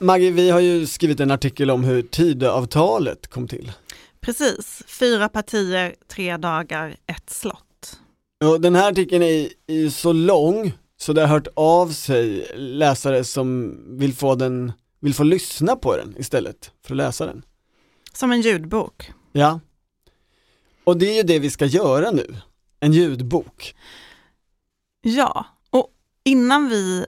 Maggie, vi har ju skrivit en artikel om hur Tidöavtalet kom till. Precis, fyra partier, tre dagar, ett slott. Och den här artikeln är, är så lång så det har hört av sig läsare som vill få den, vill få lyssna på den istället för att läsa den. Som en ljudbok. Ja. Och det är ju det vi ska göra nu, en ljudbok. Ja, och innan vi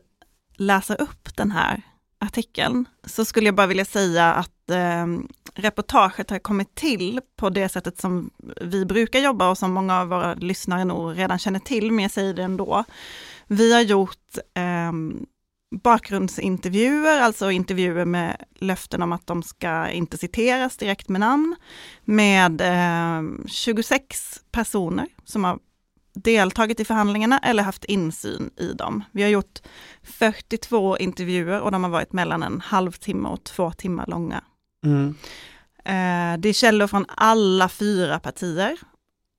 läser upp den här artikeln så skulle jag bara vilja säga att eh, reportaget har kommit till på det sättet som vi brukar jobba och som många av våra lyssnare nog redan känner till, men jag säger det ändå. Vi har gjort eh, bakgrundsintervjuer, alltså intervjuer med löften om att de ska inte citeras direkt med namn, med eh, 26 personer som har deltagit i förhandlingarna eller haft insyn i dem. Vi har gjort 42 intervjuer och de har varit mellan en halvtimme och två timmar långa. Mm. Eh, det är källor från alla fyra partier.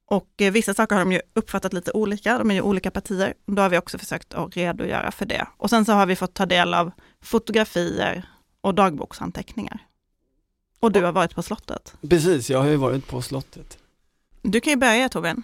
Och eh, vissa saker har de ju uppfattat lite olika, de är ju olika partier. Då har vi också försökt att redogöra för det. Och sen så har vi fått ta del av fotografier och dagboksanteckningar. Och du har varit på slottet. Precis, jag har ju varit på slottet. Du kan ju börja Torbjörn.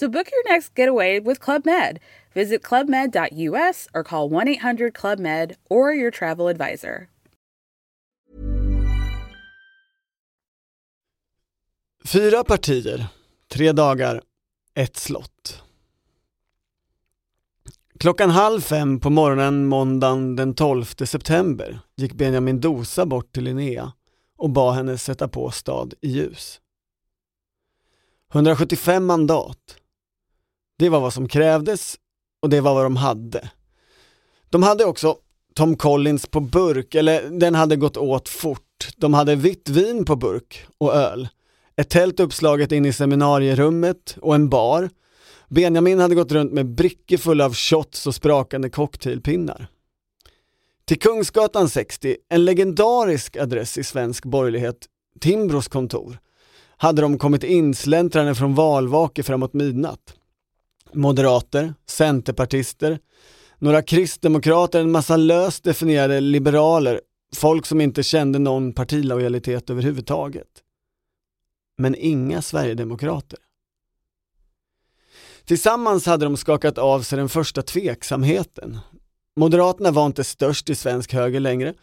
So book your next getaway with Club Med. Visit clubmed.us or call 1 800 Club Med or your travel advisor. Fyra partier, tre dagar, ett slott. Klockan halv fem på morgonen måndagen den 12 september gick Benjamin Dosa bort till Linnea och bad henne sätta på stad i ljus. 175 mandat, det var vad som krävdes och det var vad de hade. De hade också Tom Collins på burk, eller den hade gått åt fort. De hade vitt vin på burk och öl. Ett tält uppslaget in i seminarierummet och en bar. Benjamin hade gått runt med brickor fulla av shots och sprakande cocktailpinnar. Till Kungsgatan 60, en legendarisk adress i svensk borgerlighet, Timbros kontor, hade de kommit insläntrande från valvake framåt midnatt moderater, centerpartister, några kristdemokrater, en massa löst definierade liberaler, folk som inte kände någon partilojalitet överhuvudtaget. Men inga sverigedemokrater. Tillsammans hade de skakat av sig den första tveksamheten. Moderaterna var inte störst i svensk höger längre.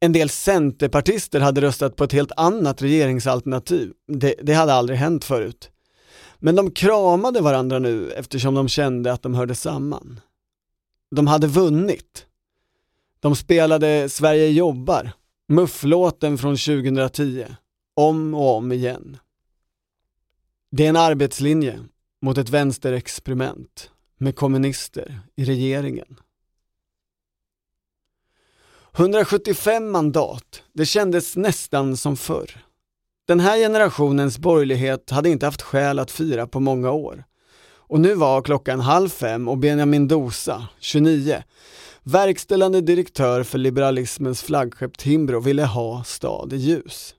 En del centerpartister hade röstat på ett helt annat regeringsalternativ. Det, det hade aldrig hänt förut. Men de kramade varandra nu eftersom de kände att de hörde samman. De hade vunnit. De spelade Sverige jobbar, mufflåten från 2010, om och om igen. Det är en arbetslinje mot ett vänsterexperiment med kommunister i regeringen. 175 mandat, det kändes nästan som förr. Den här generationens borgerlighet hade inte haft skäl att fira på många år. Och nu var klockan halv fem och Benjamin Dosa, 29, verkställande direktör för liberalismens flaggskepp Timbro ville ha stad i ljus.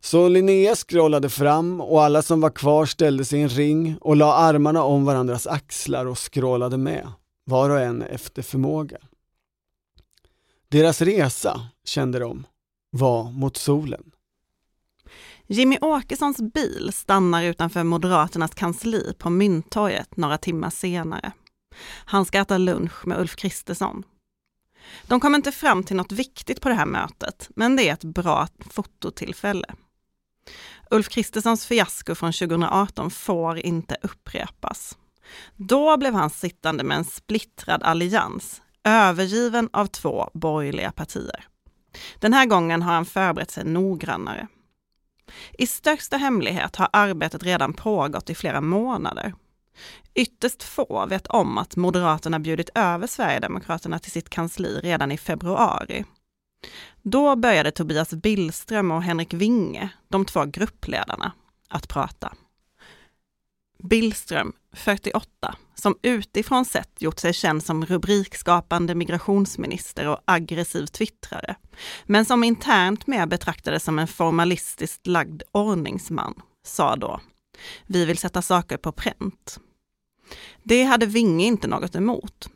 Så Linnea scrollade fram och alla som var kvar ställde sig i en ring och la armarna om varandras axlar och scrollade med, var och en efter förmåga. Deras resa, kände de, var mot solen. Jimmy Åkessons bil stannar utanför Moderaternas kansli på Mynttorget några timmar senare. Han ska äta lunch med Ulf Kristersson. De kommer inte fram till något viktigt på det här mötet, men det är ett bra fototillfälle. Ulf Kristerssons fiasko från 2018 får inte upprepas. Då blev han sittande med en splittrad allians, övergiven av två borgerliga partier. Den här gången har han förberett sig noggrannare. I största hemlighet har arbetet redan pågått i flera månader. Ytterst få vet om att Moderaterna bjudit över Sverigedemokraterna till sitt kansli redan i februari. Då började Tobias Billström och Henrik Winge, de två gruppledarna, att prata. Billström, 48, som utifrån sett gjort sig känd som rubrikskapande migrationsminister och aggressiv twittrare, men som internt mer betraktades som en formalistiskt lagd ordningsman, sa då vi vill sätta saker på pränt. Det hade Vinge inte något emot.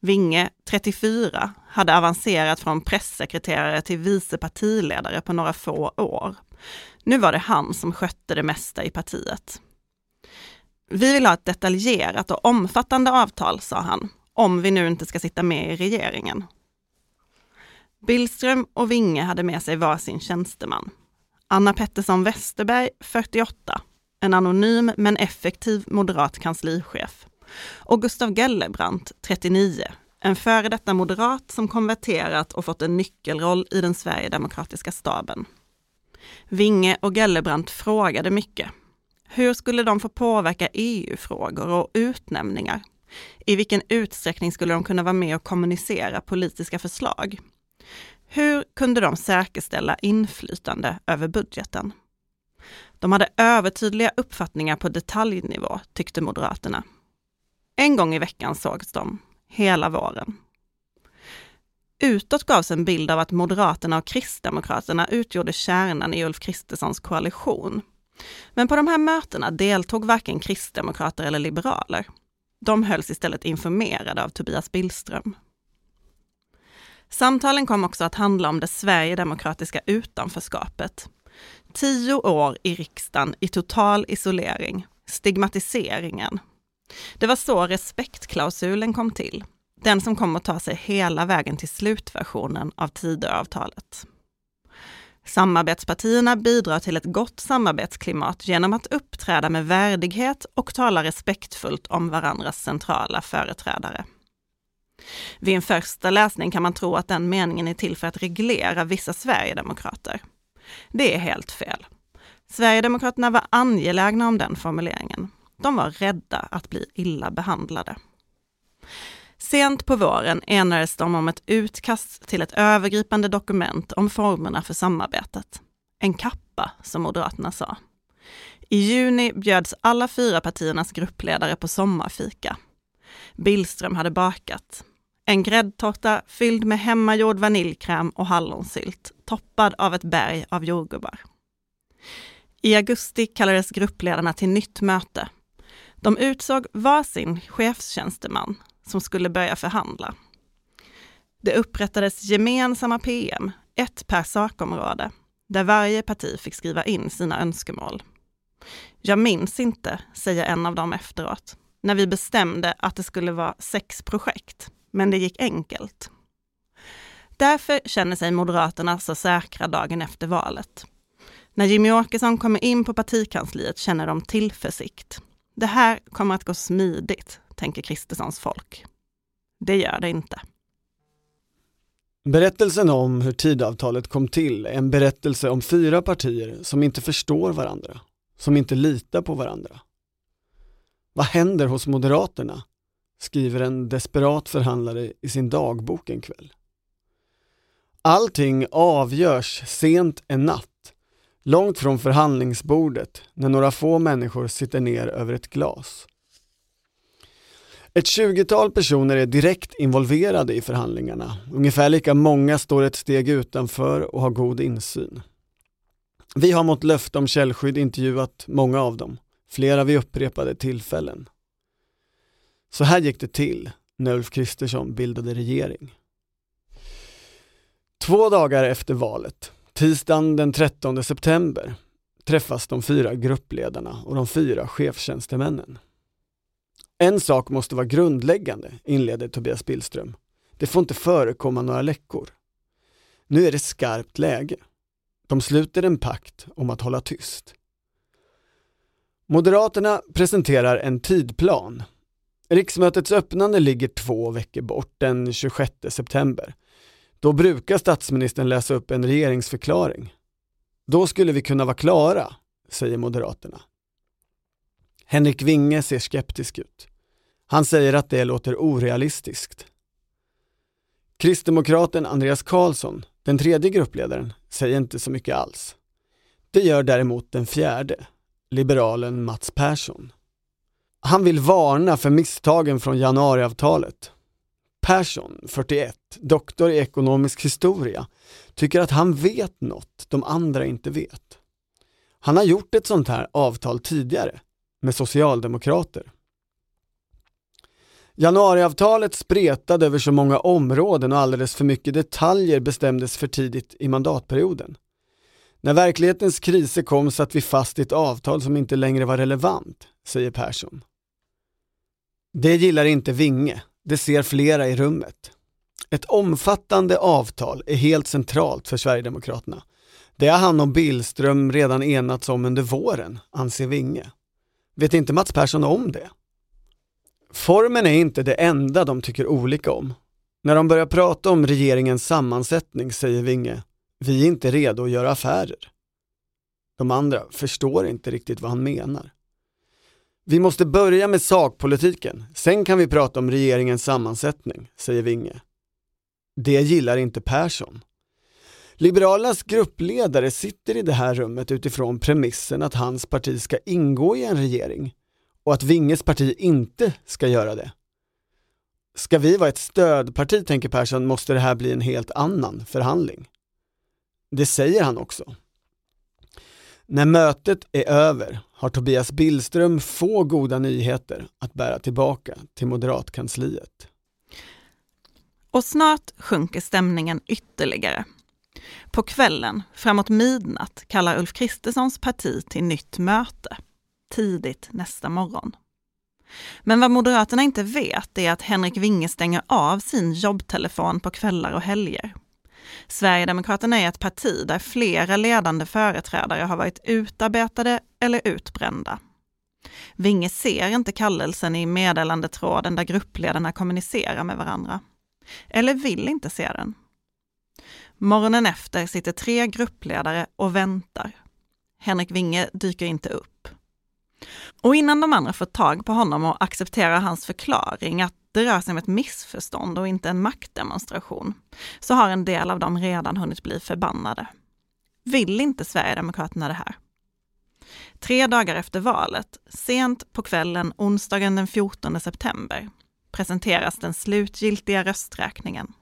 Vinge, 34, hade avancerat från pressekreterare till vice partiledare på några få år. Nu var det han som skötte det mesta i partiet. Vi vill ha ett detaljerat och omfattande avtal, sa han, om vi nu inte ska sitta med i regeringen. Billström och Vinge hade med sig varsin tjänsteman. Anna Pettersson Westerberg, 48, en anonym men effektiv moderat kanslichef. Och Gustav Gellerbrandt, 39, en före detta moderat som konverterat och fått en nyckelroll i den Sverigedemokratiska staben. Vinge och Gellerbrandt frågade mycket. Hur skulle de få påverka EU-frågor och utnämningar? I vilken utsträckning skulle de kunna vara med och kommunicera politiska förslag? Hur kunde de säkerställa inflytande över budgeten? De hade övertydliga uppfattningar på detaljnivå, tyckte Moderaterna. En gång i veckan sågs de, hela våren. Utåt gavs en bild av att Moderaterna och Kristdemokraterna utgjorde kärnan i Ulf Kristerssons koalition. Men på de här mötena deltog varken kristdemokrater eller liberaler. De hölls istället informerade av Tobias Billström. Samtalen kom också att handla om det Sverigedemokratiska utanförskapet. Tio år i riksdagen i total isolering, stigmatiseringen. Det var så respektklausulen kom till. Den som kom att ta sig hela vägen till slutversionen av Tidöavtalet. Samarbetspartierna bidrar till ett gott samarbetsklimat genom att uppträda med värdighet och tala respektfullt om varandras centrala företrädare. Vid en första läsning kan man tro att den meningen är till för att reglera vissa sverigedemokrater. Det är helt fel. Sverigedemokraterna var angelägna om den formuleringen. De var rädda att bli illa behandlade. Sent på våren enades de om ett utkast till ett övergripande dokument om formerna för samarbetet. En kappa, som Moderaterna sa. I juni bjöds alla fyra partiernas gruppledare på sommarfika. Billström hade bakat. En gräddtårta fylld med hemmagjord vaniljkräm och hallonsylt, toppad av ett berg av jordgubbar. I augusti kallades gruppledarna till nytt möte. De utsåg varsin chefstjänsteman som skulle börja förhandla. Det upprättades gemensamma PM, ett per sakområde, där varje parti fick skriva in sina önskemål. Jag minns inte, säger en av dem efteråt, när vi bestämde att det skulle vara sex projekt, men det gick enkelt. Därför känner sig Moderaterna så säkra dagen efter valet. När Jimmy Åkesson kommer in på partikansliet känner de tillförsikt. Det här kommer att gå smidigt, tänker Kristerssons folk. Det gör det inte. Berättelsen om hur tidavtalet kom till är en berättelse om fyra partier som inte förstår varandra, som inte litar på varandra. Vad händer hos Moderaterna? skriver en desperat förhandlare i sin dagbok en kväll. Allting avgörs sent en natt, långt från förhandlingsbordet, när några få människor sitter ner över ett glas. Ett tjugotal personer är direkt involverade i förhandlingarna. Ungefär lika många står ett steg utanför och har god insyn. Vi har mot löfte om källskydd intervjuat många av dem, flera vid upprepade tillfällen. Så här gick det till när Ulf Kristersson bildade regering. Två dagar efter valet, tisdagen den 13 september, träffas de fyra gruppledarna och de fyra chefstjänstemännen. En sak måste vara grundläggande, inleder Tobias Billström. Det får inte förekomma några läckor. Nu är det skarpt läge. De sluter en pakt om att hålla tyst. Moderaterna presenterar en tidplan. Riksmötets öppnande ligger två veckor bort, den 26 september. Då brukar statsministern läsa upp en regeringsförklaring. Då skulle vi kunna vara klara, säger Moderaterna. Henrik Winge ser skeptisk ut. Han säger att det låter orealistiskt. Kristdemokraten Andreas Karlsson, den tredje gruppledaren, säger inte så mycket alls. Det gör däremot den fjärde, liberalen Mats Persson. Han vill varna för misstagen från januariavtalet. Persson, 41, doktor i ekonomisk historia, tycker att han vet något de andra inte vet. Han har gjort ett sånt här avtal tidigare med socialdemokrater. Januariavtalet spretade över så många områden och alldeles för mycket detaljer bestämdes för tidigt i mandatperioden. När verklighetens kriser kom satt vi fast i ett avtal som inte längre var relevant, säger Persson. Det gillar inte Vinge, det ser flera i rummet. Ett omfattande avtal är helt centralt för Sverigedemokraterna. Det har han och Billström redan enats om under våren, anser Vinge. Vet inte Mats Persson om det? Formen är inte det enda de tycker olika om. När de börjar prata om regeringens sammansättning säger Vinge, vi är inte redo att göra affärer. De andra förstår inte riktigt vad han menar. Vi måste börja med sakpolitiken, sen kan vi prata om regeringens sammansättning, säger Vinge. Det gillar inte Persson. Liberalernas gruppledare sitter i det här rummet utifrån premissen att hans parti ska ingå i en regering och att Vinges parti inte ska göra det. Ska vi vara ett stödparti, tänker Persson, måste det här bli en helt annan förhandling. Det säger han också. När mötet är över har Tobias Billström få goda nyheter att bära tillbaka till moderatkansliet. Och snart sjunker stämningen ytterligare. På kvällen, framåt midnatt, kallar Ulf Kristerssons parti till nytt möte. Tidigt nästa morgon. Men vad Moderaterna inte vet är att Henrik Winge stänger av sin jobbtelefon på kvällar och helger. Sverigedemokraterna är ett parti där flera ledande företrädare har varit utarbetade eller utbrända. Winge ser inte kallelsen i meddelandetråden där gruppledarna kommunicerar med varandra. Eller vill inte se den. Morgonen efter sitter tre gruppledare och väntar. Henrik Winge dyker inte upp. Och innan de andra får tag på honom och accepterar hans förklaring att det rör sig om ett missförstånd och inte en maktdemonstration, så har en del av dem redan hunnit bli förbannade. Vill inte Sverigedemokraterna det här? Tre dagar efter valet, sent på kvällen onsdagen den 14 september, presenteras den slutgiltiga rösträkningen.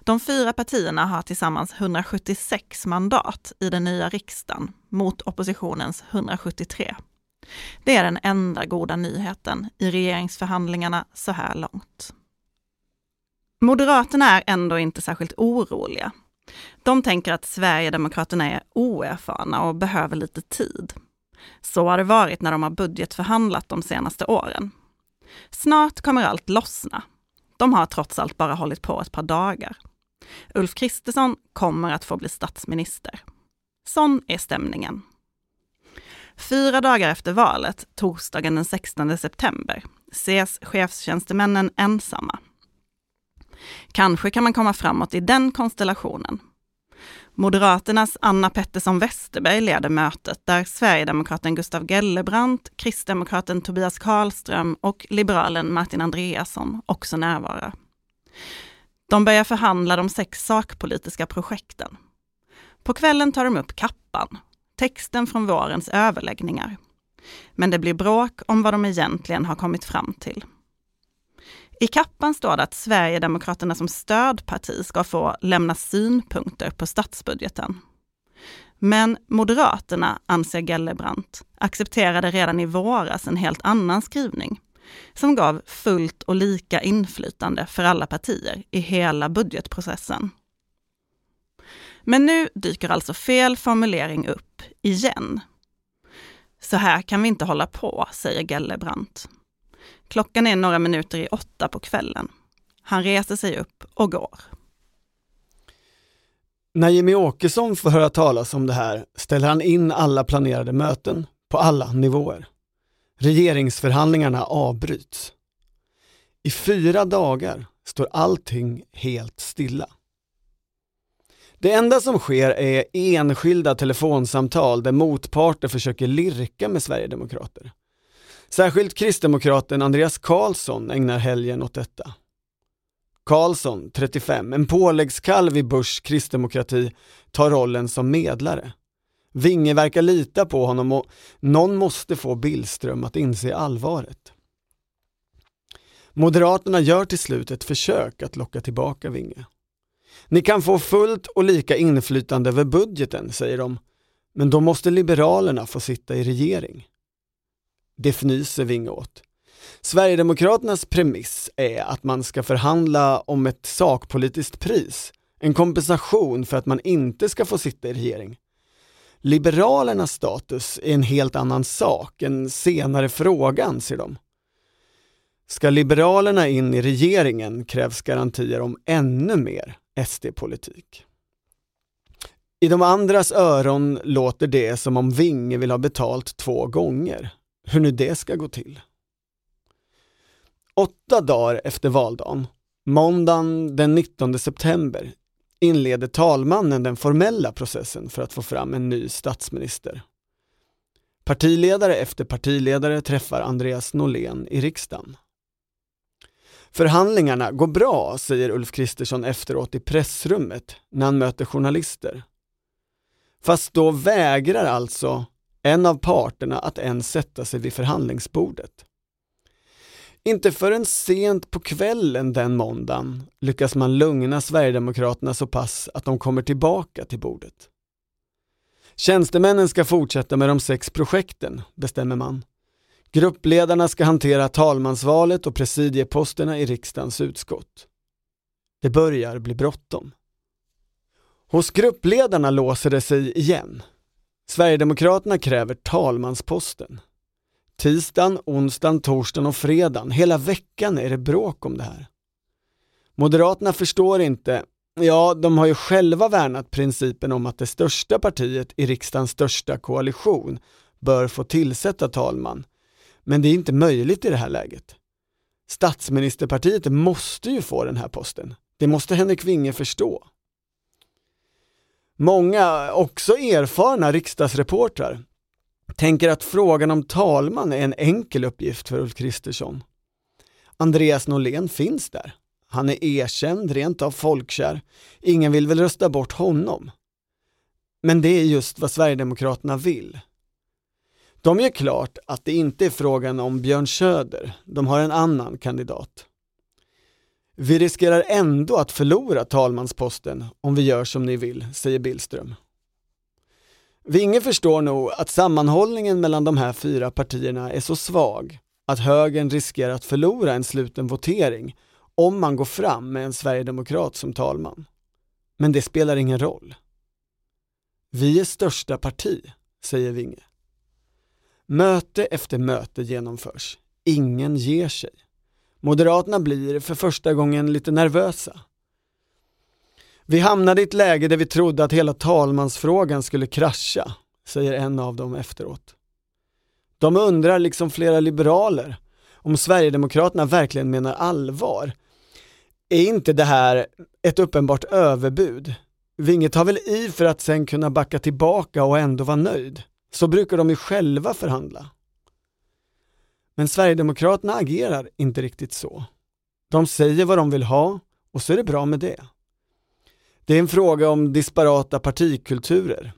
De fyra partierna har tillsammans 176 mandat i den nya riksdagen mot oppositionens 173. Det är den enda goda nyheten i regeringsförhandlingarna så här långt. Moderaterna är ändå inte särskilt oroliga. De tänker att Sverigedemokraterna är oerfarna och behöver lite tid. Så har det varit när de har budgetförhandlat de senaste åren. Snart kommer allt lossna. De har trots allt bara hållit på ett par dagar. Ulf Kristersson kommer att få bli statsminister. Sån är stämningen. Fyra dagar efter valet, torsdagen den 16 september, ses chefstjänstemännen ensamma. Kanske kan man komma framåt i den konstellationen. Moderaternas Anna Pettersson Westerberg leder mötet där Sverigedemokraten Gustav Gellebrant, Kristdemokraten Tobias Karlström och liberalen Martin Andreasson också närvarar. De börjar förhandla de sex sakpolitiska projekten. På kvällen tar de upp kappan, texten från vårens överläggningar. Men det blir bråk om vad de egentligen har kommit fram till. I kappan står det att Sverigedemokraterna som stödparti ska få lämna synpunkter på statsbudgeten. Men Moderaterna, anser Gellebrant, accepterade redan i våras en helt annan skrivning som gav fullt och lika inflytande för alla partier i hela budgetprocessen. Men nu dyker alltså fel formulering upp igen. Så här kan vi inte hålla på, säger Gellebrant. Klockan är några minuter i åtta på kvällen. Han reser sig upp och går. När Jimmy Åkesson får höra talas om det här ställer han in alla planerade möten på alla nivåer. Regeringsförhandlingarna avbryts. I fyra dagar står allting helt stilla. Det enda som sker är enskilda telefonsamtal där motparter försöker lirka med Sverigedemokrater. Särskilt kristdemokraten Andreas Karlsson ägnar helgen åt detta. Karlsson, 35, en påläggskalv i Bush kristdemokrati, tar rollen som medlare. Vinge verkar lita på honom och någon måste få Billström att inse allvaret. Moderaterna gör till slut ett försök att locka tillbaka Vinge. Ni kan få fullt och lika inflytande över budgeten, säger de, men då måste Liberalerna få sitta i regering. Det fnyser Vinge åt. Sverigedemokraternas premiss är att man ska förhandla om ett sakpolitiskt pris, en kompensation för att man inte ska få sitta i regering. Liberalernas status är en helt annan sak, en senare fråga anser de. Ska Liberalerna in i regeringen krävs garantier om ännu mer SD-politik. I de andras öron låter det som om Vinge vill ha betalt två gånger. Hur nu det ska gå till. Åtta dagar efter valdagen, måndagen den 19 september, inleder talmannen den formella processen för att få fram en ny statsminister. Partiledare efter partiledare träffar Andreas Norlén i riksdagen. Förhandlingarna går bra, säger Ulf Kristersson efteråt i pressrummet när han möter journalister. Fast då vägrar alltså en av parterna att ens sätta sig vid förhandlingsbordet. Inte förrän sent på kvällen den måndagen lyckas man lugna Sverigedemokraterna så pass att de kommer tillbaka till bordet. Tjänstemännen ska fortsätta med de sex projekten, bestämmer man. Gruppledarna ska hantera talmansvalet och presidieposterna i riksdagens utskott. Det börjar bli bråttom. Hos gruppledarna låser det sig igen. Sverigedemokraterna kräver talmansposten. Tisdagen, onsdagen, torsdagen och fredagen, hela veckan är det bråk om det här. Moderaterna förstår inte, ja, de har ju själva värnat principen om att det största partiet i riksdagens största koalition bör få tillsätta talman. Men det är inte möjligt i det här läget. Statsministerpartiet måste ju få den här posten. Det måste Henrik Winge förstå. Många, också erfarna riksdagsreportrar, tänker att frågan om talman är en enkel uppgift för Ulf Kristersson. Andreas Norlén finns där. Han är erkänd, rent av folkkär. Ingen vill väl rösta bort honom. Men det är just vad Sverigedemokraterna vill. De gör klart att det inte är frågan om Björn Söder, de har en annan kandidat. Vi riskerar ändå att förlora talmansposten om vi gör som ni vill, säger Billström. Vinge förstår nog att sammanhållningen mellan de här fyra partierna är så svag att högern riskerar att förlora en sluten votering om man går fram med en sverigedemokrat som talman. Men det spelar ingen roll. Vi är största parti, säger Vinge. Möte efter möte genomförs. Ingen ger sig. Moderaterna blir för första gången lite nervösa. Vi hamnade i ett läge där vi trodde att hela talmansfrågan skulle krascha, säger en av dem efteråt. De undrar, liksom flera liberaler, om Sverigedemokraterna verkligen menar allvar. Är inte det här ett uppenbart överbud? Vinge tar väl i för att sen kunna backa tillbaka och ändå vara nöjd? Så brukar de ju själva förhandla. Men Sverigedemokraterna agerar inte riktigt så. De säger vad de vill ha och så är det bra med det. Det är en fråga om disparata partikulturer.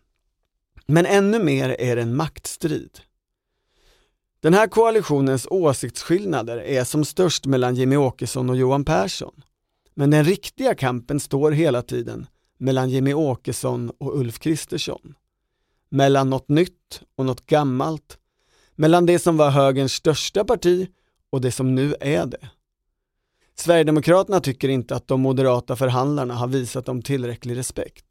Men ännu mer är det en maktstrid. Den här koalitionens åsiktsskillnader är som störst mellan Jimmy Åkesson och Johan Persson. Men den riktiga kampen står hela tiden mellan Jimmy Åkesson och Ulf Kristersson. Mellan något nytt och något gammalt. Mellan det som var högerns största parti och det som nu är det. Sverigedemokraterna tycker inte att de moderata förhandlarna har visat dem tillräcklig respekt.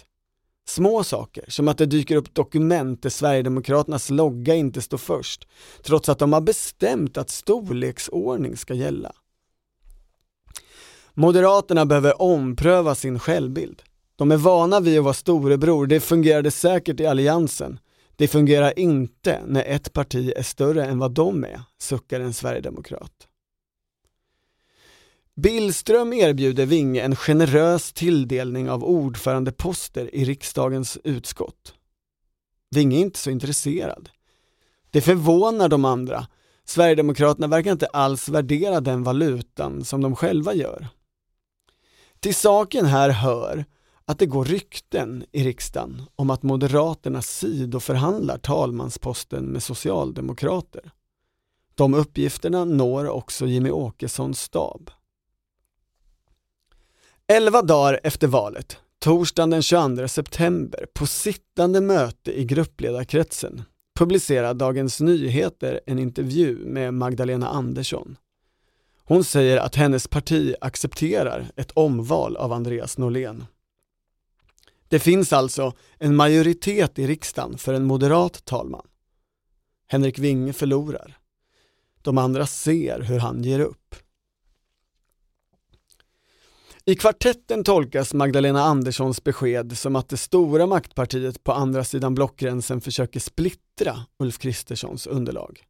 Små saker, som att det dyker upp dokument där Sverigedemokraternas logga inte står först, trots att de har bestämt att storleksordning ska gälla. Moderaterna behöver ompröva sin självbild. De är vana vid att vara storebror, det fungerade säkert i alliansen. Det fungerar inte när ett parti är större än vad de är, suckar en sverigedemokrat. Billström erbjuder Vinge en generös tilldelning av ordförandeposter i riksdagens utskott. Vinge är inte så intresserad. Det förvånar de andra Sverigedemokraterna verkar inte alls värdera den valutan som de själva gör. Till saken här hör att det går rykten i riksdagen om att Moderaterna sidoförhandlar talmansposten med Socialdemokrater. De uppgifterna når också Jimmy Åkessons stab. Elva dagar efter valet, torsdagen den 22 september, på sittande möte i gruppledarkretsen, publicerar Dagens Nyheter en intervju med Magdalena Andersson. Hon säger att hennes parti accepterar ett omval av Andreas Norlén. Det finns alltså en majoritet i riksdagen för en moderat talman. Henrik Winge förlorar. De andra ser hur han ger upp. I kvartetten tolkas Magdalena Anderssons besked som att det stora maktpartiet på andra sidan blockgränsen försöker splittra Ulf Kristerssons underlag.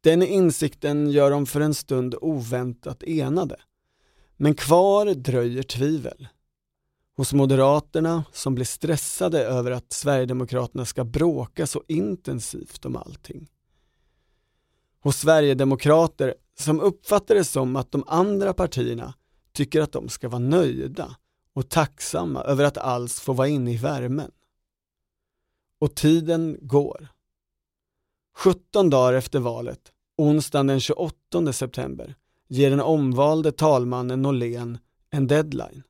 Den insikten gör dem för en stund oväntat enade. Men kvar dröjer tvivel. Hos Moderaterna, som blir stressade över att Sverigedemokraterna ska bråka så intensivt om allting. Hos Sverigedemokrater som uppfattar det som att de andra partierna tycker att de ska vara nöjda och tacksamma över att alls få vara inne i värmen. Och tiden går. 17 dagar efter valet, onsdagen den 28 september, ger den omvalde talmannen Norlén en deadline.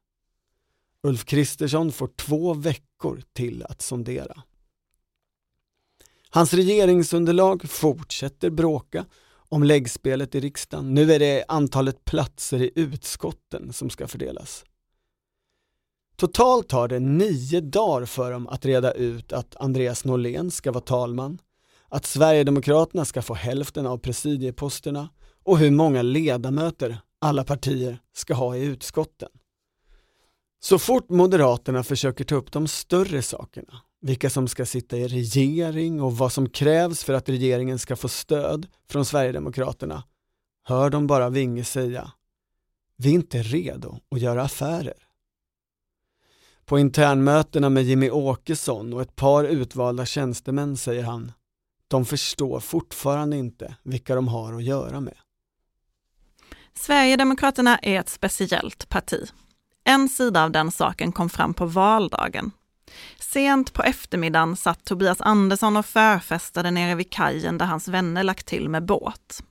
Ulf Kristersson får två veckor till att sondera. Hans regeringsunderlag fortsätter bråka om läggspelet i riksdagen. Nu är det antalet platser i utskotten som ska fördelas. Totalt tar det nio dagar för dem att reda ut att Andreas Norlén ska vara talman, att Sverigedemokraterna ska få hälften av presidieposterna och hur många ledamöter alla partier ska ha i utskotten. Så fort Moderaterna försöker ta upp de större sakerna, vilka som ska sitta i regering och vad som krävs för att regeringen ska få stöd från Sverigedemokraterna, hör de bara Vinge säga Vi är inte redo att göra affärer. På internmötena med Jimmy Åkesson och ett par utvalda tjänstemän säger han de förstår fortfarande inte vilka de har att göra med. Sverigedemokraterna är ett speciellt parti. En sida av den saken kom fram på valdagen. Sent på eftermiddagen satt Tobias Andersson och förfestade nere vid kajen där hans vänner lagt till med båt.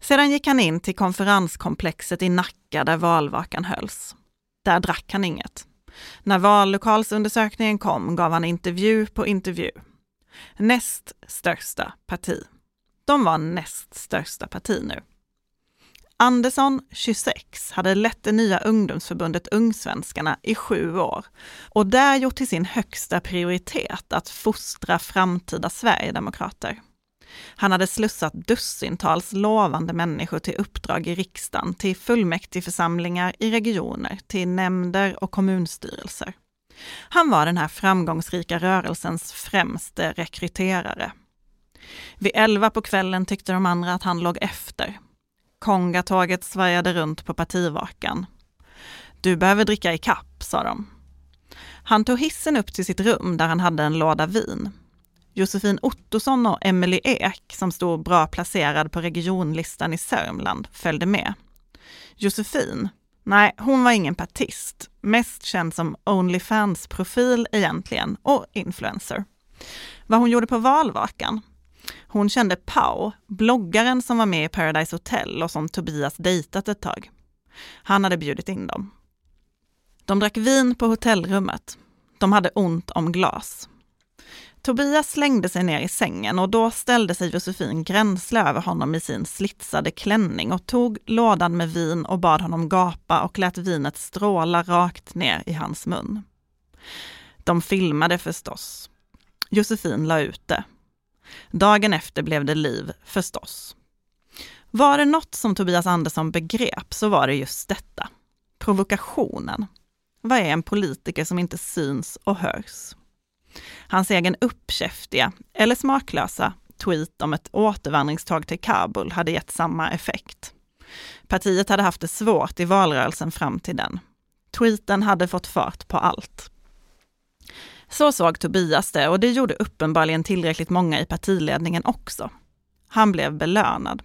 Sedan gick han in till konferenskomplexet i Nacka där valvakan hölls. Där drack han inget. När vallokalsundersökningen kom gav han intervju på intervju. Näst största parti. De var näst största parti nu. Andersson, 26, hade lett det nya ungdomsförbundet Ungsvenskarna i sju år och där gjort till sin högsta prioritet att fostra framtida Sverigedemokrater. Han hade slussat dussintals lovande människor till uppdrag i riksdagen, till fullmäktigeförsamlingar i regioner, till nämnder och kommunstyrelser. Han var den här framgångsrika rörelsens främste rekryterare. Vid elva på kvällen tyckte de andra att han låg efter Kongatåget svajade runt på partivakan. Du behöver dricka i kapp, sa de. Han tog hissen upp till sitt rum där han hade en låda vin. Josefin Ottosson och Emily Ek, som stod bra placerad på regionlistan i Sörmland, följde med. Josefin? Nej, hon var ingen partist, mest känd som Onlyfans-profil egentligen och influencer. Vad hon gjorde på valvakan? Hon kände Pau, bloggaren som var med i Paradise Hotel och som Tobias dejtat ett tag. Han hade bjudit in dem. De drack vin på hotellrummet. De hade ont om glas. Tobias slängde sig ner i sängen och då ställde sig Josefin gränsle över honom i sin slitsade klänning och tog lådan med vin och bad honom gapa och lät vinet stråla rakt ner i hans mun. De filmade förstås. Josefin la ut det Dagen efter blev det liv, förstås. Var det något som Tobias Andersson begrep så var det just detta. Provokationen. Vad är en politiker som inte syns och hörs? Hans egen uppkäftiga, eller smaklösa, tweet om ett återvandringståg till Kabul hade gett samma effekt. Partiet hade haft det svårt i valrörelsen fram till den. Tweeten hade fått fart på allt. Så såg Tobias det och det gjorde uppenbarligen tillräckligt många i partiledningen också. Han blev belönad.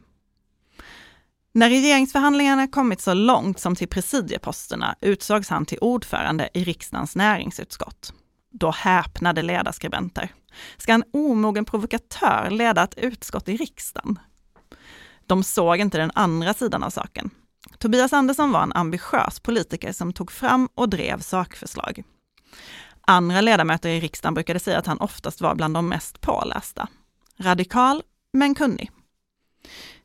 När regeringsförhandlingarna kommit så långt som till presidieposterna utsågs han till ordförande i riksdagens näringsutskott. Då häpnade ledarskribenter. Ska en omogen provokatör leda ett utskott i riksdagen? De såg inte den andra sidan av saken. Tobias Andersson var en ambitiös politiker som tog fram och drev sakförslag. Andra ledamöter i riksdagen brukade säga att han oftast var bland de mest pålästa. Radikal, men kunnig.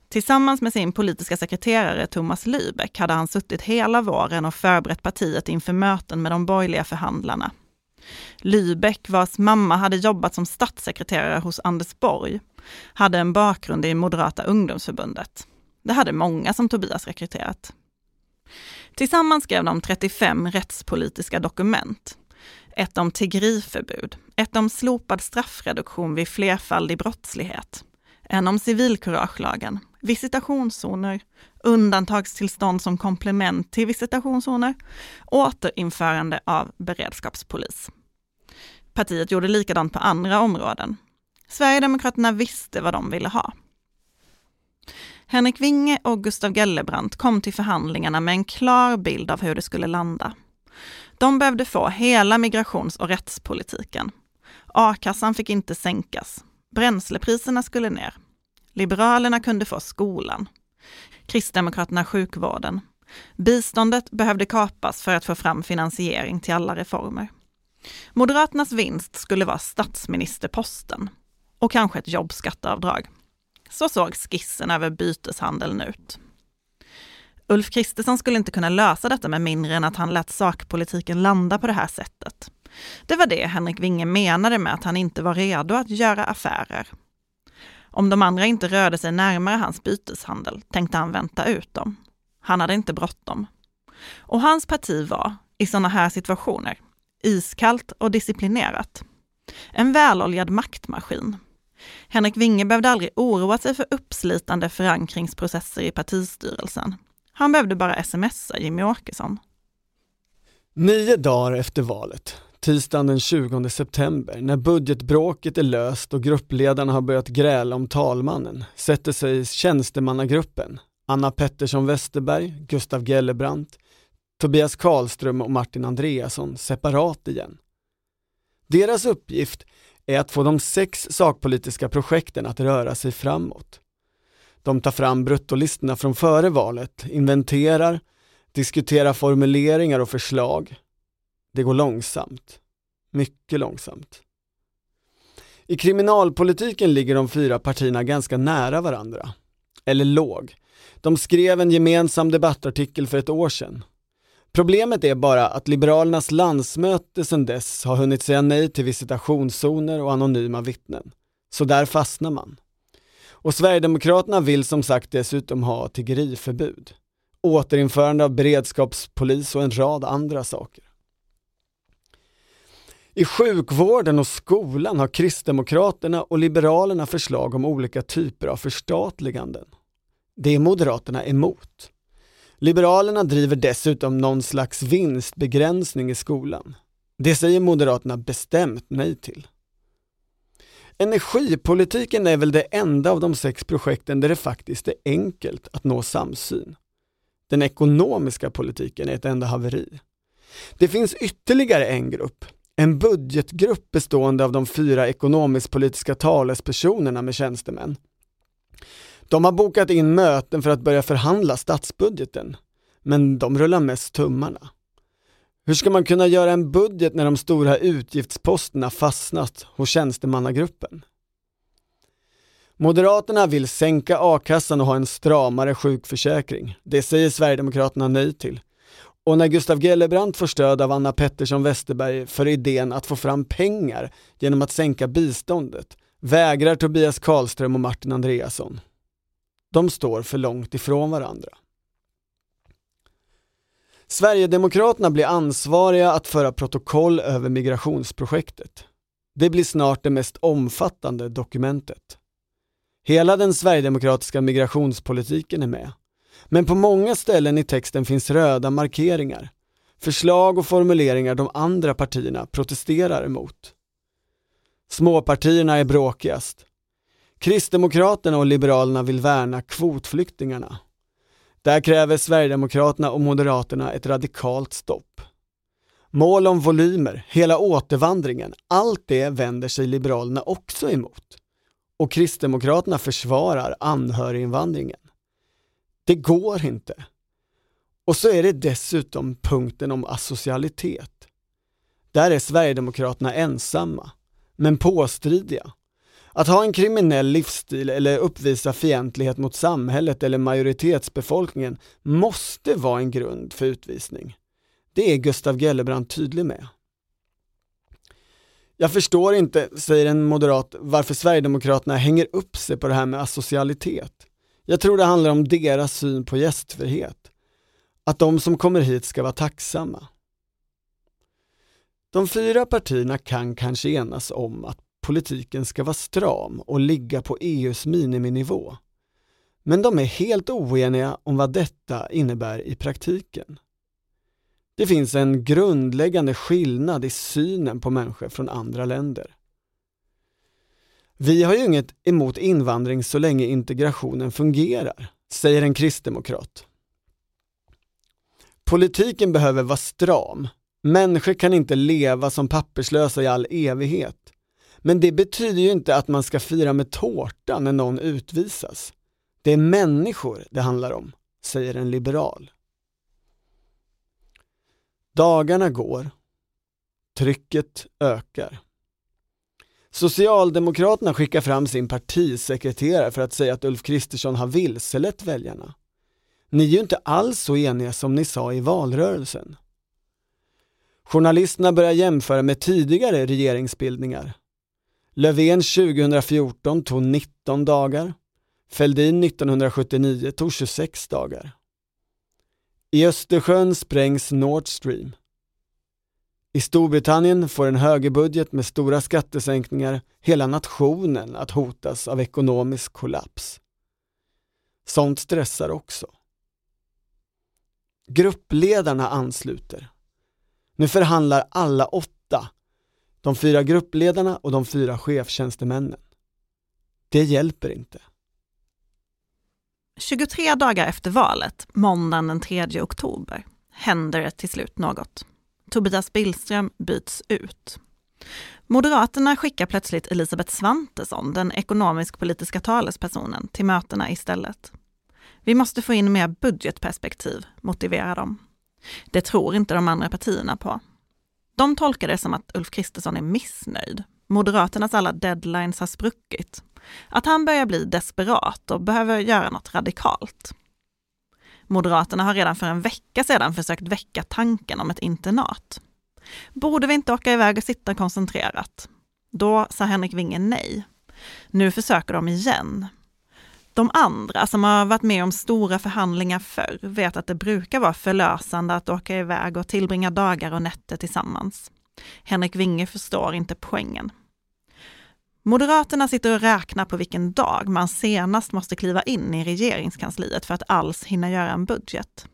Tillsammans med sin politiska sekreterare Thomas Lybeck hade han suttit hela våren och förberett partiet inför möten med de borgerliga förhandlarna. Lybeck, vars mamma hade jobbat som statssekreterare hos Anders Borg, hade en bakgrund i Moderata ungdomsförbundet. Det hade många som Tobias rekryterat. Tillsammans skrev de 35 rättspolitiska dokument. Ett om tiggeriförbud, ett om slopad straffreduktion vid flerfaldig brottslighet, en om civilkuragelagen, visitationszoner, undantagstillstånd som komplement till visitationszoner, återinförande av beredskapspolis. Partiet gjorde likadant på andra områden. Sverigedemokraterna visste vad de ville ha. Henrik Winge och Gustav Gellebrant kom till förhandlingarna med en klar bild av hur det skulle landa. De behövde få hela migrations och rättspolitiken. A-kassan fick inte sänkas. Bränslepriserna skulle ner. Liberalerna kunde få skolan. Kristdemokraterna sjukvården. Biståndet behövde kapas för att få fram finansiering till alla reformer. Moderaternas vinst skulle vara statsministerposten och kanske ett jobbskatteavdrag. Så såg skissen över byteshandeln ut. Ulf Kristersson skulle inte kunna lösa detta med mindre än att han lät sakpolitiken landa på det här sättet. Det var det Henrik Winge menade med att han inte var redo att göra affärer. Om de andra inte rörde sig närmare hans byteshandel tänkte han vänta ut dem. Han hade inte bråttom. Och hans parti var, i sådana här situationer, iskallt och disciplinerat. En väloljad maktmaskin. Henrik Winge behövde aldrig oroa sig för uppslitande förankringsprocesser i partistyrelsen. Han behövde bara smsa Jimmy Åkesson. Nio dagar efter valet, tisdagen den 20 september, när budgetbråket är löst och gruppledarna har börjat gräla om talmannen, sätter sig tjänstemannagruppen, Anna Pettersson Westerberg, Gustav Gellebrant, Tobias Karlström och Martin Andreasson separat igen. Deras uppgift är att få de sex sakpolitiska projekten att röra sig framåt. De tar fram bruttolistorna från före valet, inventerar, diskuterar formuleringar och förslag. Det går långsamt. Mycket långsamt. I kriminalpolitiken ligger de fyra partierna ganska nära varandra. Eller låg. De skrev en gemensam debattartikel för ett år sedan. Problemet är bara att Liberalernas landsmöte sedan dess har hunnit säga nej till visitationszoner och anonyma vittnen. Så där fastnar man. Och Sverigedemokraterna vill som sagt dessutom ha tiggeriförbud, återinförande av beredskapspolis och en rad andra saker. I sjukvården och skolan har Kristdemokraterna och Liberalerna förslag om olika typer av förstatliganden. Det är Moderaterna emot. Liberalerna driver dessutom någon slags vinstbegränsning i skolan. Det säger Moderaterna bestämt nej till. Energipolitiken är väl det enda av de sex projekten där det faktiskt är enkelt att nå samsyn. Den ekonomiska politiken är ett enda haveri. Det finns ytterligare en grupp, en budgetgrupp bestående av de fyra ekonomisk-politiska talespersonerna med tjänstemän. De har bokat in möten för att börja förhandla statsbudgeten, men de rullar mest tummarna. Hur ska man kunna göra en budget när de stora utgiftsposterna fastnat hos tjänstemannagruppen? Moderaterna vill sänka a-kassan och ha en stramare sjukförsäkring. Det säger Sverigedemokraterna nej till. Och när Gustav Gellebrand får stöd av Anna Pettersson Westerberg för idén att få fram pengar genom att sänka biståndet vägrar Tobias Karlström och Martin Andreasson. De står för långt ifrån varandra. Sverigedemokraterna blir ansvariga att föra protokoll över migrationsprojektet. Det blir snart det mest omfattande dokumentet. Hela den sverigedemokratiska migrationspolitiken är med. Men på många ställen i texten finns röda markeringar. Förslag och formuleringar de andra partierna protesterar emot. Småpartierna är bråkigast. Kristdemokraterna och Liberalerna vill värna kvotflyktingarna. Där kräver Sverigedemokraterna och Moderaterna ett radikalt stopp. Mål om volymer, hela återvandringen, allt det vänder sig Liberalerna också emot. Och Kristdemokraterna försvarar anhöriginvandringen. Det går inte. Och så är det dessutom punkten om asocialitet. Där är Sverigedemokraterna ensamma, men påstridiga. Att ha en kriminell livsstil eller uppvisa fientlighet mot samhället eller majoritetsbefolkningen måste vara en grund för utvisning. Det är Gustav Gellebrand tydlig med. Jag förstår inte, säger en moderat, varför Sverigedemokraterna hänger upp sig på det här med asocialitet. Jag tror det handlar om deras syn på gästfrihet. Att de som kommer hit ska vara tacksamma. De fyra partierna kan kanske enas om att politiken ska vara stram och ligga på EUs miniminivå. Men de är helt oeniga om vad detta innebär i praktiken. Det finns en grundläggande skillnad i synen på människor från andra länder. Vi har ju inget emot invandring så länge integrationen fungerar, säger en kristdemokrat. Politiken behöver vara stram. Människor kan inte leva som papperslösa i all evighet. Men det betyder ju inte att man ska fira med tårta när någon utvisas. Det är människor det handlar om, säger en liberal. Dagarna går. Trycket ökar. Socialdemokraterna skickar fram sin partisekreterare för att säga att Ulf Kristersson har vilselett väljarna. Ni är ju inte alls så eniga som ni sa i valrörelsen. Journalisterna börjar jämföra med tidigare regeringsbildningar. Löfven 2014 tog 19 dagar. Fälldin 1979 tog 26 dagar. I Östersjön sprängs Nord Stream. I Storbritannien får en högerbudget med stora skattesänkningar hela nationen att hotas av ekonomisk kollaps. Sånt stressar också. Gruppledarna ansluter. Nu förhandlar alla åtta, de fyra gruppledarna och de fyra chefstjänstemännen. Det hjälper inte. 23 dagar efter valet, måndagen den 3 oktober, händer det till slut något. Tobias Billström byts ut. Moderaterna skickar plötsligt Elisabeth Svantesson, den ekonomisk-politiska talespersonen, till mötena istället. Vi måste få in mer budgetperspektiv, motiverar de. Det tror inte de andra partierna på. De tolkar det som att Ulf Kristersson är missnöjd. Moderaternas alla deadlines har spruckit. Att han börjar bli desperat och behöver göra något radikalt. Moderaterna har redan för en vecka sedan försökt väcka tanken om ett internat. Borde vi inte åka iväg och sitta koncentrerat? Då sa Henrik Winge nej. Nu försöker de igen. De andra som har varit med om stora förhandlingar förr vet att det brukar vara förlösande att åka iväg och tillbringa dagar och nätter tillsammans. Henrik Winge förstår inte poängen. Moderaterna sitter och räknar på vilken dag man senast måste kliva in i regeringskansliet för att alls hinna göra en budget.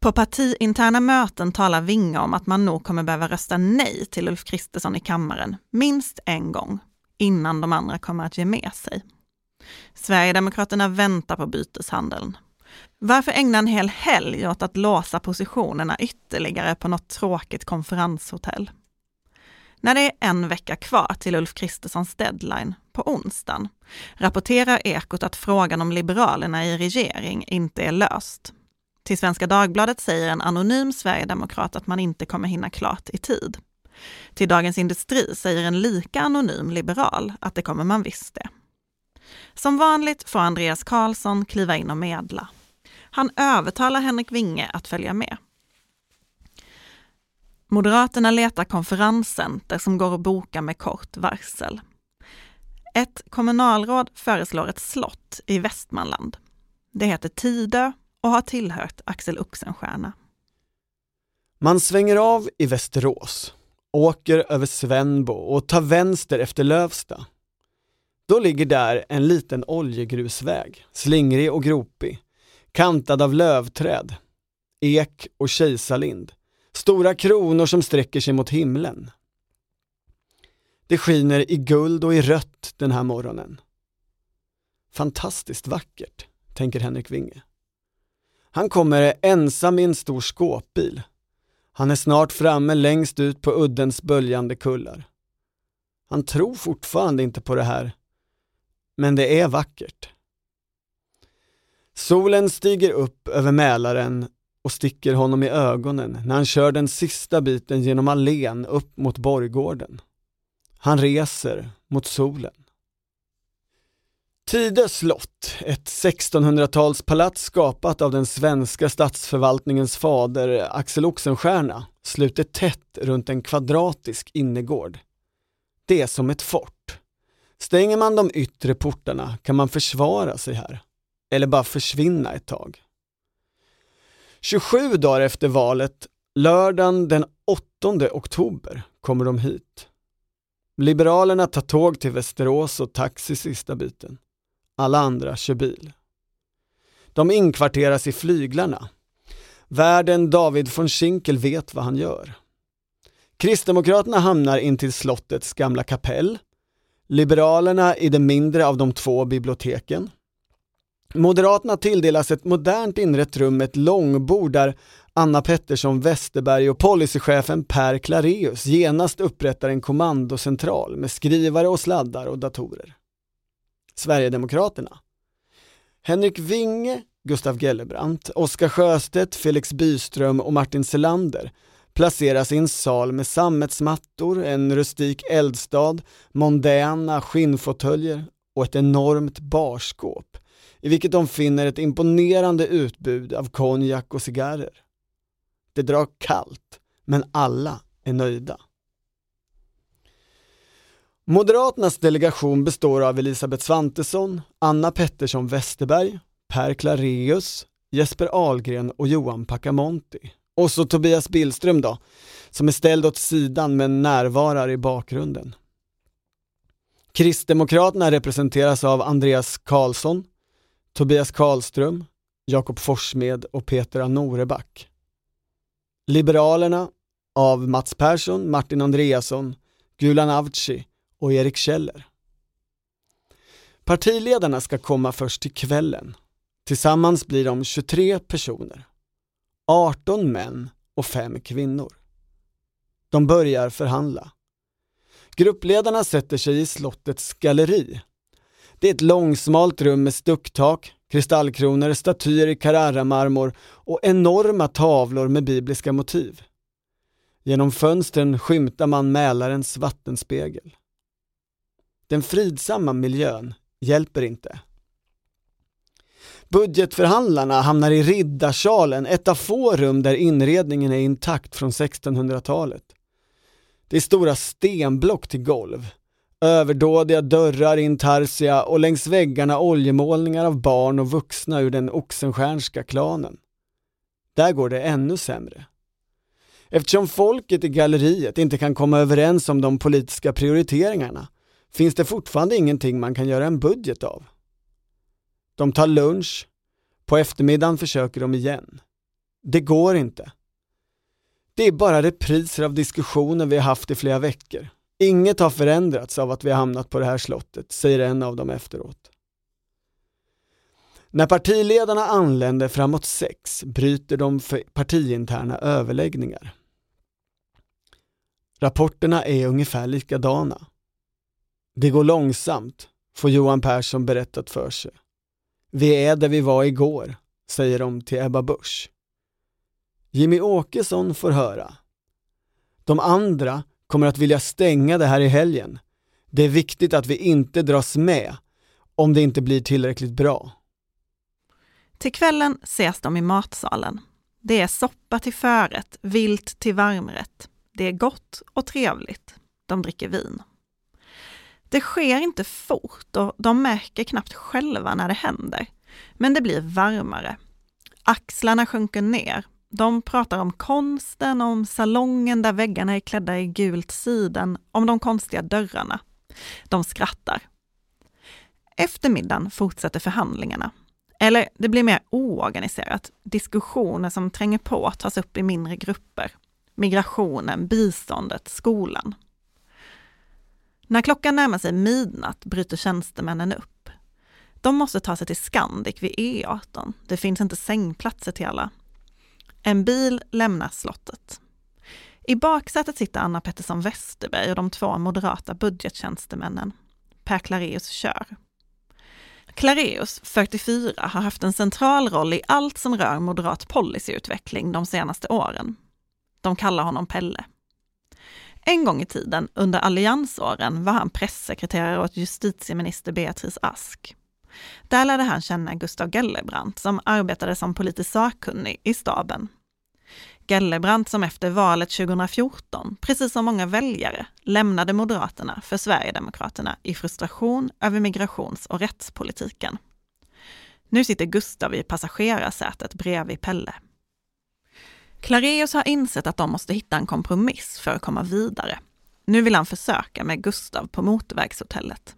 På partiinterna möten talar Winge om att man nog kommer behöva rösta nej till Ulf Kristersson i kammaren minst en gång innan de andra kommer att ge med sig. Sverigedemokraterna väntar på byteshandeln. Varför ägna en hel helg åt att låsa positionerna ytterligare på något tråkigt konferenshotell? När det är en vecka kvar till Ulf Kristerssons deadline, på onsdagen, rapporterar Ekot att frågan om Liberalerna i regering inte är löst. Till Svenska Dagbladet säger en anonym sverigedemokrat att man inte kommer hinna klart i tid. Till Dagens Industri säger en lika anonym liberal att det kommer man visst det. Som vanligt får Andreas Karlsson kliva in och medla. Han övertalar Henrik Winge att följa med. Moderaterna letar konferenscenter som går att boka med kort varsel. Ett kommunalråd föreslår ett slott i Västmanland. Det heter Tidö och har tillhört Axel Oxenstierna. Man svänger av i Västerås, åker över Svenbo och tar vänster efter Lövsta. Då ligger där en liten oljegrusväg, slingrig och gropig, kantad av lövträd, ek och kejsarlind. Stora kronor som sträcker sig mot himlen. Det skiner i guld och i rött den här morgonen. Fantastiskt vackert, tänker Henrik Winge. Han kommer ensam i en stor skåpbil. Han är snart framme längst ut på uddens böljande kullar. Han tror fortfarande inte på det här, men det är vackert. Solen stiger upp över Mälaren och sticker honom i ögonen när han kör den sista biten genom allén upp mot Borggården. Han reser mot solen. Tidö slott, ett 1600-talspalats skapat av den svenska statsförvaltningens fader Axel Oxenstierna, sluter tätt runt en kvadratisk innergård. Det är som ett fort. Stänger man de yttre portarna kan man försvara sig här, eller bara försvinna ett tag. 27 dagar efter valet, lördagen den 8 oktober, kommer de hit. Liberalerna tar tåg till Västerås och taxi sista biten. Alla andra kör bil. De inkvarteras i flyglarna. Värden David von Schinkel vet vad han gör. Kristdemokraterna hamnar in till slottets gamla kapell. Liberalerna i det mindre av de två biblioteken. Moderaterna tilldelas ett modernt inrett rum med ett långbord där Anna Pettersson Westerberg och policychefen Per Clareus genast upprättar en kommandocentral med skrivare och sladdar och datorer. Sverigedemokraterna. Henrik Winge, Gustav Gellebrant, Oskar Sjöstedt, Felix Byström och Martin Selander placeras i en sal med sammetsmattor, en rustik eldstad, mondäna skinnfåtöljer och ett enormt barskåp i vilket de finner ett imponerande utbud av konjak och cigarrer. Det drar kallt, men alla är nöjda. Moderaternas delegation består av Elisabeth Svantesson, Anna Pettersson Westerberg, Per Clareus, Jesper Ahlgren och Johan Packamonti. Och så Tobias Billström då, som är ställd åt sidan men närvarar i bakgrunden. Kristdemokraterna representeras av Andreas Karlsson, Tobias Karlström, Jakob Forsmed och Peter Noreback. Liberalerna av Mats Persson, Martin Andreasson, Gulan Avci och Erik Kjeller. Partiledarna ska komma först till kvällen. Tillsammans blir de 23 personer. 18 män och 5 kvinnor. De börjar förhandla. Gruppledarna sätter sig i slottets galleri. Det är ett långsmalt rum med stucktak, kristallkronor, statyer i Carrara-marmor och enorma tavlor med bibliska motiv. Genom fönstren skymtar man Mälarens vattenspegel. Den fridsamma miljön hjälper inte. Budgetförhandlarna hamnar i Riddarsalen, ett av få rum där inredningen är intakt från 1600-talet. Det är stora stenblock till golv, överdådiga dörrar i intarsia och längs väggarna oljemålningar av barn och vuxna ur den oxenstjärnska klanen. Där går det ännu sämre. Eftersom folket i galleriet inte kan komma överens om de politiska prioriteringarna finns det fortfarande ingenting man kan göra en budget av. De tar lunch, på eftermiddagen försöker de igen. Det går inte. Det är bara repriser av diskussioner vi har haft i flera veckor. Inget har förändrats av att vi har hamnat på det här slottet, säger en av dem efteråt. När partiledarna anländer framåt sex bryter de för partiinterna överläggningar. Rapporterna är ungefär likadana. Det går långsamt, får Johan Persson berättat för sig. Vi är där vi var igår, säger de till Ebba Busch. Jimmy Åkesson får höra. De andra kommer att vilja stänga det här i helgen. Det är viktigt att vi inte dras med om det inte blir tillräckligt bra. Till kvällen ses de i matsalen. Det är soppa till förrätt, vilt till varmrätt. Det är gott och trevligt. De dricker vin. Det sker inte fort och de märker knappt själva när det händer. Men det blir varmare. Axlarna sjunker ner. De pratar om konsten, om salongen där väggarna är klädda i gult siden, om de konstiga dörrarna. De skrattar. Eftermiddagen fortsätter förhandlingarna. Eller det blir mer oorganiserat. Diskussioner som tränger på tas upp i mindre grupper. Migrationen, biståndet, skolan. När klockan närmar sig midnatt bryter tjänstemännen upp. De måste ta sig till Scandic vid E18. Det finns inte sängplatser till alla. En bil lämnar slottet. I baksätet sitter Anna Pettersson Westerberg och de två moderata budgettjänstemännen. Per Clareus kör. Clareus, 44, har haft en central roll i allt som rör moderat policyutveckling de senaste åren. De kallar honom Pelle. En gång i tiden, under alliansåren, var han pressekreterare åt justitieminister Beatrice Ask. Där lärde han känna Gustav Gellerbrandt som arbetade som politisk sakkunnig i staben. Gellerbrandt som efter valet 2014, precis som många väljare, lämnade Moderaterna för Sverigedemokraterna i frustration över migrations och rättspolitiken. Nu sitter Gustav i passagerarsätet bredvid Pelle. Clareus har insett att de måste hitta en kompromiss för att komma vidare. Nu vill han försöka med Gustav på motorvägshotellet.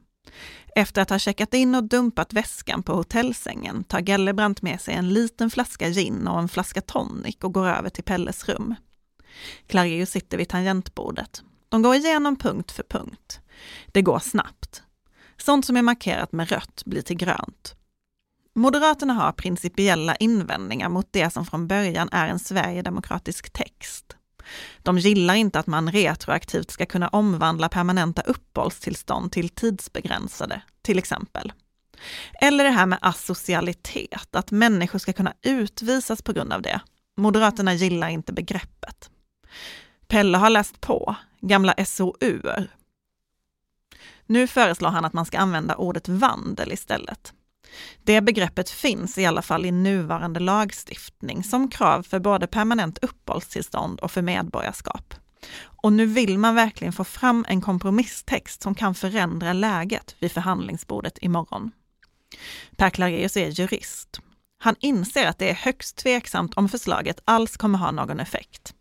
Efter att ha checkat in och dumpat väskan på hotellsängen tar Gellebrant med sig en liten flaska gin och en flaska tonic och går över till Pelles rum. Clareus sitter vid tangentbordet. De går igenom punkt för punkt. Det går snabbt. Sånt som är markerat med rött blir till grönt. Moderaterna har principiella invändningar mot det som från början är en sverigedemokratisk text. De gillar inte att man retroaktivt ska kunna omvandla permanenta uppehållstillstånd till tidsbegränsade, till exempel. Eller det här med asocialitet, att människor ska kunna utvisas på grund av det. Moderaterna gillar inte begreppet. Pelle har läst på, gamla SOUer. Nu föreslår han att man ska använda ordet vandel istället. Det begreppet finns i alla fall i nuvarande lagstiftning som krav för både permanent uppehållstillstånd och för medborgarskap. Och nu vill man verkligen få fram en kompromisstext som kan förändra läget vid förhandlingsbordet imorgon. Per Clareus är jurist. Han inser att det är högst tveksamt om förslaget alls kommer ha någon effekt.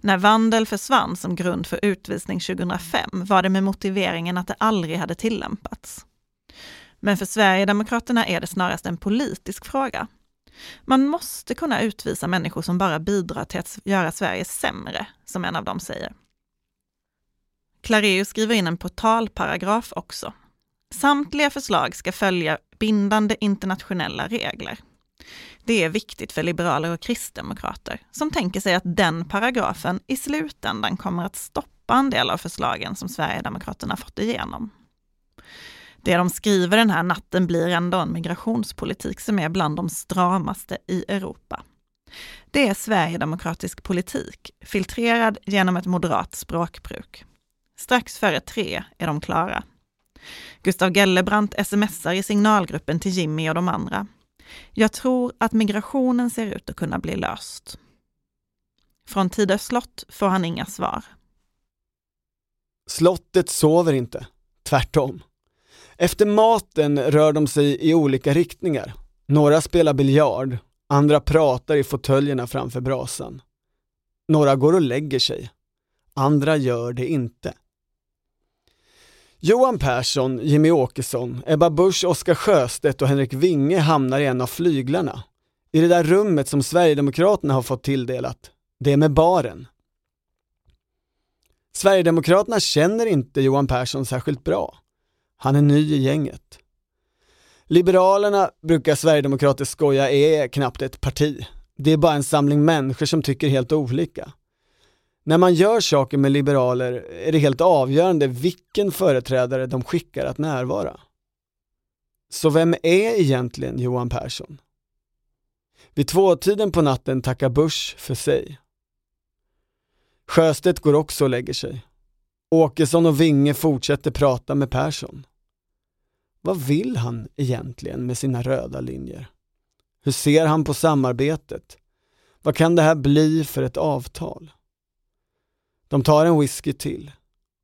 När vandel försvann som grund för utvisning 2005 var det med motiveringen att det aldrig hade tillämpats. Men för Sverigedemokraterna är det snarast en politisk fråga. Man måste kunna utvisa människor som bara bidrar till att göra Sverige sämre, som en av dem säger. Clareus skriver in en portalparagraf också. Samtliga förslag ska följa bindande internationella regler. Det är viktigt för liberaler och kristdemokrater som tänker sig att den paragrafen i slutändan kommer att stoppa en del av förslagen som Sverigedemokraterna fått igenom det de skriver den här natten blir ändå en migrationspolitik som är bland de stramaste i Europa. Det är sverigedemokratisk politik, filtrerad genom ett moderat språkbruk. Strax före tre är de klara. Gustav Gellebrant smsar i signalgruppen till Jimmy och de andra. Jag tror att migrationen ser ut att kunna bli löst. Från Tidö slott får han inga svar. Slottet sover inte, tvärtom. Efter maten rör de sig i olika riktningar. Några spelar biljard, andra pratar i fåtöljerna framför brasan. Några går och lägger sig, andra gör det inte. Johan Persson, Jimmy Åkesson, Ebba Busch, Oskar Sjöstedt och Henrik Winge hamnar i en av flyglarna. I det där rummet som Sverigedemokraterna har fått tilldelat. Det är med baren. Sverigedemokraterna känner inte Johan Persson särskilt bra. Han är ny i gänget. Liberalerna brukar Sverigedemokrater skoja är knappt ett parti. Det är bara en samling människor som tycker helt olika. När man gör saker med liberaler är det helt avgörande vilken företrädare de skickar att närvara. Så vem är egentligen Johan Persson? Vid tvåtiden på natten tackar Bush för sig. Sjöstedt går också och lägger sig. Åkesson och Vinge fortsätter prata med Persson. Vad vill han egentligen med sina röda linjer? Hur ser han på samarbetet? Vad kan det här bli för ett avtal? De tar en whisky till.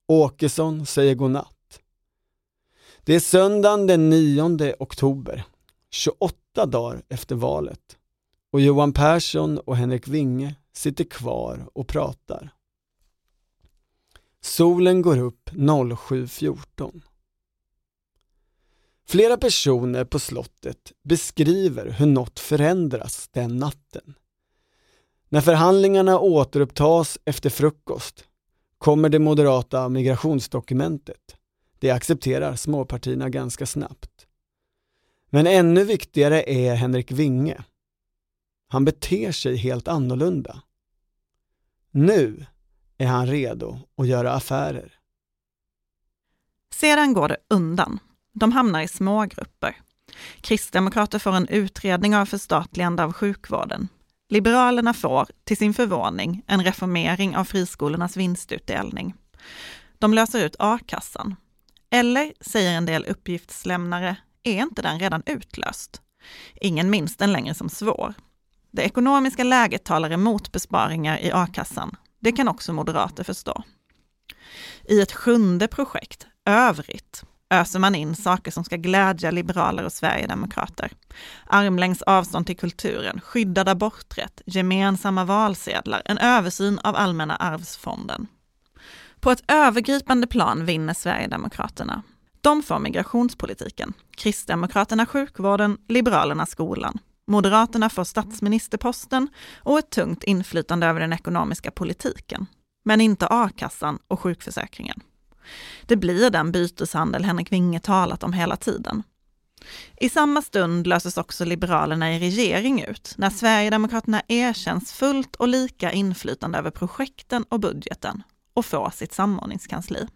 Åkesson säger godnatt. Det är söndagen den 9 oktober, 28 dagar efter valet och Johan Persson och Henrik Winge sitter kvar och pratar. Solen går upp 07.14. Flera personer på slottet beskriver hur något förändras den natten. När förhandlingarna återupptas efter frukost kommer det moderata migrationsdokumentet. Det accepterar småpartierna ganska snabbt. Men ännu viktigare är Henrik Winge. Han beter sig helt annorlunda. Nu är han redo att göra affärer. Sedan går det undan. De hamnar i smågrupper. Kristdemokrater får en utredning av förstatligande av sjukvården. Liberalerna får, till sin förvåning, en reformering av friskolornas vinstutdelning. De löser ut a-kassan. Eller, säger en del uppgiftslämnare, är inte den redan utlöst? Ingen minns den längre som svår. Det ekonomiska läget talar emot besparingar i a-kassan. Det kan också moderater förstå. I ett sjunde projekt, Övrigt, öser man in saker som ska glädja liberaler och sverigedemokrater. Armlängds avstånd till kulturen, skyddad aborträtt, gemensamma valsedlar, en översyn av Allmänna arvsfonden. På ett övergripande plan vinner Sverigedemokraterna. De får migrationspolitiken, Kristdemokraterna sjukvården, Liberalerna skolan. Moderaterna får statsministerposten och ett tungt inflytande över den ekonomiska politiken. Men inte a-kassan och sjukförsäkringen. Det blir den byteshandel Henrik Winge talat om hela tiden. I samma stund löses också Liberalerna i regering ut, när Sverigedemokraterna erkänns fullt och lika inflytande över projekten och budgeten och får sitt samordningskansli.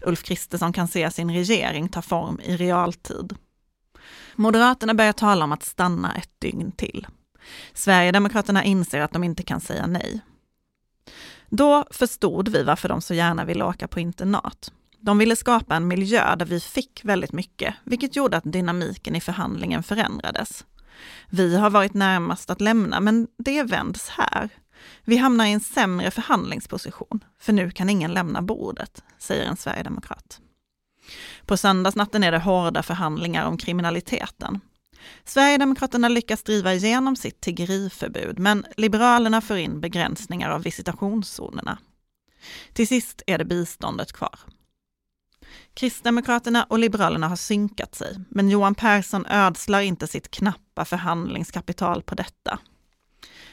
Ulf Kristersson kan se sin regering ta form i realtid. Moderaterna börjar tala om att stanna ett dygn till. Sverigedemokraterna inser att de inte kan säga nej. Då förstod vi varför de så gärna ville åka på internat. De ville skapa en miljö där vi fick väldigt mycket, vilket gjorde att dynamiken i förhandlingen förändrades. Vi har varit närmast att lämna, men det vänds här. Vi hamnar i en sämre förhandlingsposition, för nu kan ingen lämna bordet, säger en sverigedemokrat. På söndagsnatten är det hårda förhandlingar om kriminaliteten. Sverigedemokraterna lyckas driva igenom sitt tiggeriförbud, men Liberalerna för in begränsningar av visitationszonerna. Till sist är det biståndet kvar. Kristdemokraterna och Liberalerna har synkat sig, men Johan Persson ödslar inte sitt knappa förhandlingskapital på detta.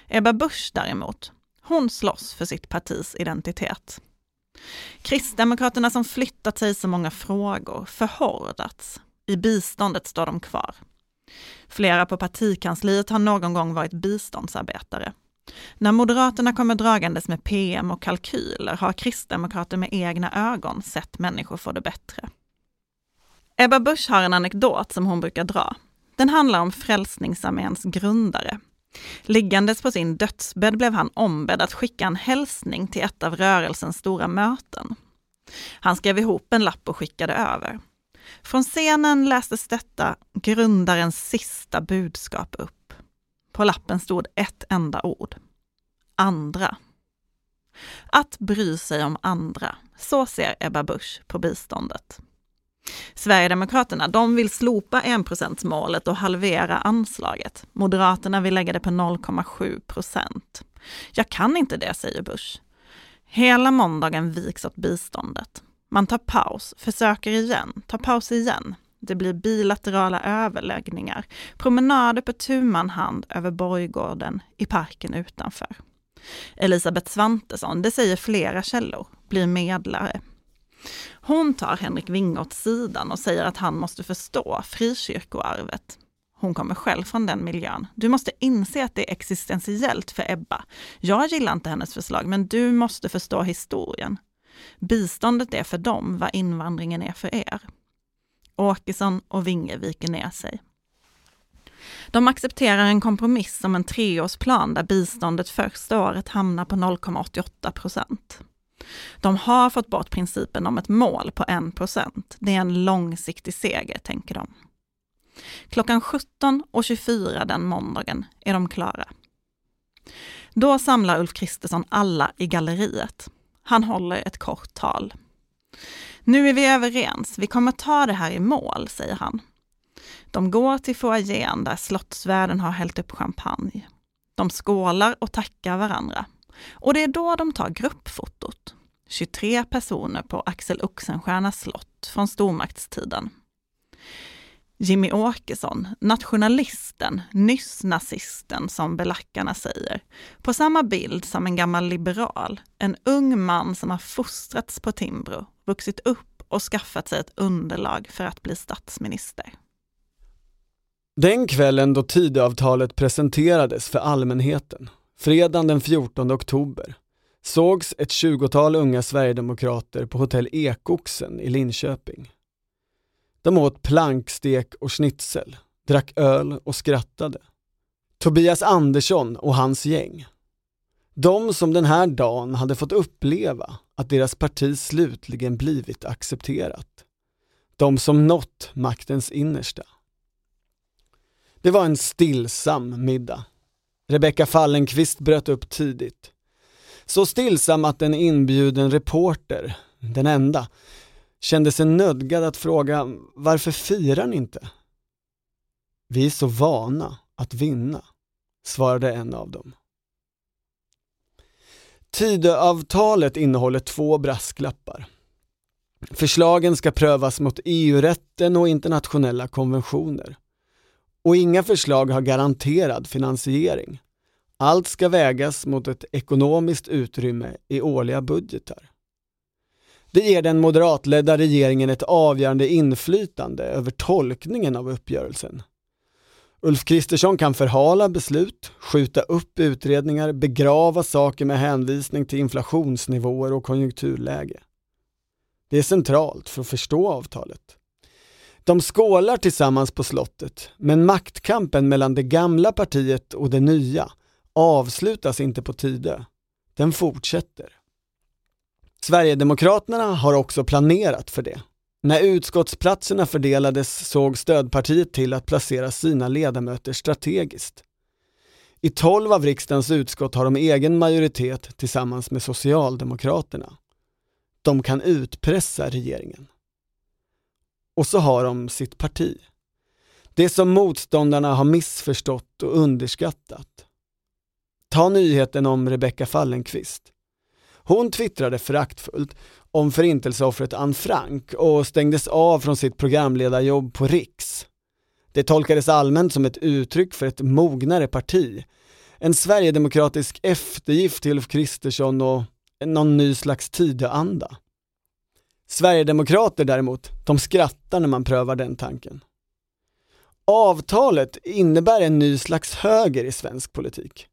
Ebba Busch däremot, hon slåss för sitt partis identitet. Kristdemokraterna som flyttat sig så många frågor, förhårdats. I biståndet står de kvar. Flera på partikansliet har någon gång varit biståndsarbetare. När Moderaterna kommer dragandes med PM och kalkyler har kristdemokrater med egna ögon sett människor få det bättre. Ebba Busch har en anekdot som hon brukar dra. Den handlar om Frälsningsarméns grundare. Liggandes på sin dödsbädd blev han ombedd att skicka en hälsning till ett av rörelsens stora möten. Han skrev ihop en lapp och skickade över. Från scenen lästes detta grundarens sista budskap upp. På lappen stod ett enda ord. Andra. Att bry sig om andra, så ser Ebba Busch på biståndet. Sverigedemokraterna, de vill slopa enprocentsmålet och halvera anslaget. Moderaterna vill lägga det på 0,7 procent. Jag kan inte det, säger Busch. Hela måndagen viks åt biståndet. Man tar paus, försöker igen, tar paus igen. Det blir bilaterala överläggningar, promenader på tu hand över Borggården i parken utanför. Elisabeth Svantesson, det säger flera källor, blir medlare. Hon tar Henrik Winge åt sidan och säger att han måste förstå frikyrkoarvet. Hon kommer själv från den miljön. Du måste inse att det är existentiellt för Ebba. Jag gillar inte hennes förslag, men du måste förstå historien. Biståndet är för dem vad invandringen är för er. Åkesson och Winge viker ner sig. De accepterar en kompromiss om en treårsplan där biståndet första året hamnar på 0,88 procent. De har fått bort principen om ett mål på 1 procent. Det är en långsiktig seger, tänker de. Klockan 17.24 den måndagen är de klara. Då samlar Ulf Kristersson alla i galleriet. Han håller ett kort tal. Nu är vi överens, vi kommer ta det här i mål, säger han. De går till foajén där slottsvärden har hällt upp champagne. De skålar och tackar varandra. Och det är då de tar gruppfotot. 23 personer på Axel Oxenstiernas slott från stormaktstiden. Jimmy Åkesson, nationalisten, nyss nazisten som belackarna säger, på samma bild som en gammal liberal, en ung man som har fostrats på Timbro, vuxit upp och skaffat sig ett underlag för att bli statsminister. Den kvällen då Tidöavtalet presenterades för allmänheten, fredagen den 14 oktober, sågs ett tjugotal unga sverigedemokrater på hotell Ekoxen i Linköping. De åt plankstek och schnitzel, drack öl och skrattade. Tobias Andersson och hans gäng. De som den här dagen hade fått uppleva att deras parti slutligen blivit accepterat. De som nått maktens innersta. Det var en stillsam middag. Rebecka Fallenkvist bröt upp tidigt. Så stillsam att en inbjuden reporter, den enda, kände sig nödgad att fråga varför firar ni inte? Vi är så vana att vinna, svarade en av dem. Tidöavtalet innehåller två brasklappar. Förslagen ska prövas mot EU-rätten och internationella konventioner. Och inga förslag har garanterad finansiering. Allt ska vägas mot ett ekonomiskt utrymme i årliga budgetar. Det ger den moderatledda regeringen ett avgörande inflytande över tolkningen av uppgörelsen. Ulf Kristersson kan förhala beslut, skjuta upp utredningar, begrava saker med hänvisning till inflationsnivåer och konjunkturläge. Det är centralt för att förstå avtalet. De skålar tillsammans på slottet, men maktkampen mellan det gamla partiet och det nya avslutas inte på Tidö. Den fortsätter. Sverigedemokraterna har också planerat för det. När utskottsplatserna fördelades såg stödpartiet till att placera sina ledamöter strategiskt. I tolv av riksdagens utskott har de egen majoritet tillsammans med Socialdemokraterna. De kan utpressa regeringen. Och så har de sitt parti. Det som motståndarna har missförstått och underskattat. Ta nyheten om Rebecka Fallenkvist. Hon twittrade föraktfullt om förintelseoffret Anne Frank och stängdes av från sitt programledarjobb på Riks. Det tolkades allmänt som ett uttryck för ett mognare parti. En sverigedemokratisk eftergift till Ulf Kristersson och någon ny slags Tidöanda. Sverigedemokrater däremot, de skrattar när man prövar den tanken. Avtalet innebär en ny slags höger i svensk politik.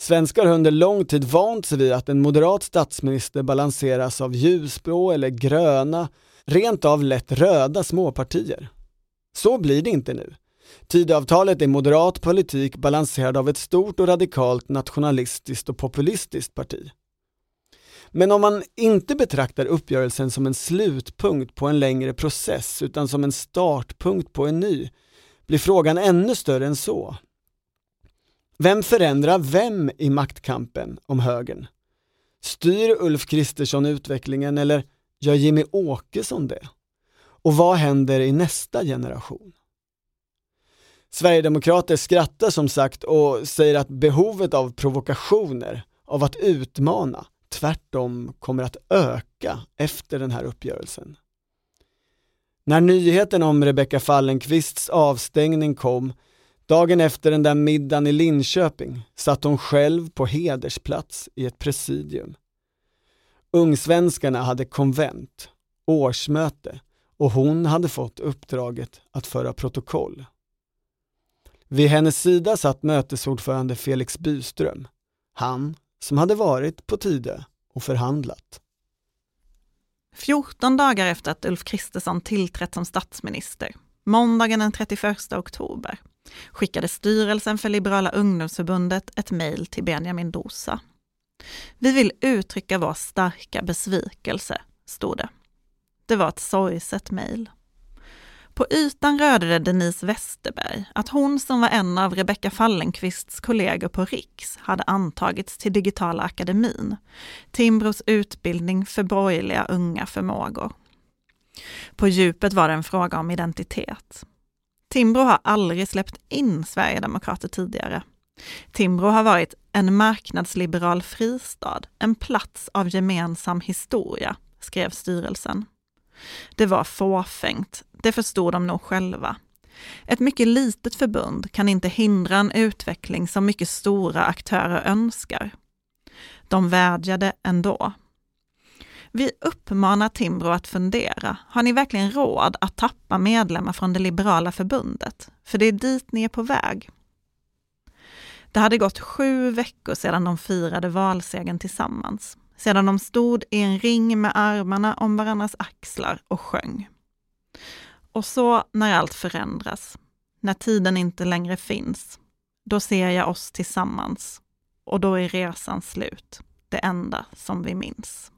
Svenskar har under lång tid vant sig vid att en moderat statsminister balanseras av ljusblå eller gröna, rent av lätt röda småpartier. Så blir det inte nu. Tidöavtalet är moderat politik balanserad av ett stort och radikalt nationalistiskt och populistiskt parti. Men om man inte betraktar uppgörelsen som en slutpunkt på en längre process utan som en startpunkt på en ny, blir frågan ännu större än så. Vem förändrar vem i maktkampen om högern? Styr Ulf Kristersson utvecklingen eller gör Jimmy Åkesson det? Och vad händer i nästa generation? Sverigedemokrater skrattar som sagt och säger att behovet av provokationer, av att utmana, tvärtom kommer att öka efter den här uppgörelsen. När nyheten om Rebecka Fallenkvists avstängning kom Dagen efter den där middagen i Linköping satt hon själv på hedersplats i ett presidium. Ungsvenskarna hade konvent, årsmöte och hon hade fått uppdraget att föra protokoll. Vid hennes sida satt mötesordförande Felix Byström, han som hade varit på Tidö och förhandlat. 14 dagar efter att Ulf Kristersson tillträtt som statsminister, måndagen den 31 oktober, skickade styrelsen för Liberala ungdomsförbundet ett mejl till Benjamin Dosa. Vi vill uttrycka vår starka besvikelse, stod det. Det var ett sorgset mejl. På ytan rörde det Denise Westerberg att hon som var en av Rebecka Fallenkvists kollegor på Riks hade antagits till Digitala akademin, Timbros utbildning för borgerliga unga förmågor. På djupet var det en fråga om identitet. Timbro har aldrig släppt in Sverigedemokrater tidigare. Timbro har varit en marknadsliberal fristad, en plats av gemensam historia, skrev styrelsen. Det var fåfängt, det förstod de nog själva. Ett mycket litet förbund kan inte hindra en utveckling som mycket stora aktörer önskar. De vädjade ändå. Vi uppmanar Timbro att fundera. Har ni verkligen råd att tappa medlemmar från det liberala förbundet? För det är dit ni är på väg. Det hade gått sju veckor sedan de firade valsegern tillsammans. Sedan de stod i en ring med armarna om varandras axlar och sjöng. Och så när allt förändras, när tiden inte längre finns, då ser jag oss tillsammans och då är resan slut, det enda som vi minns.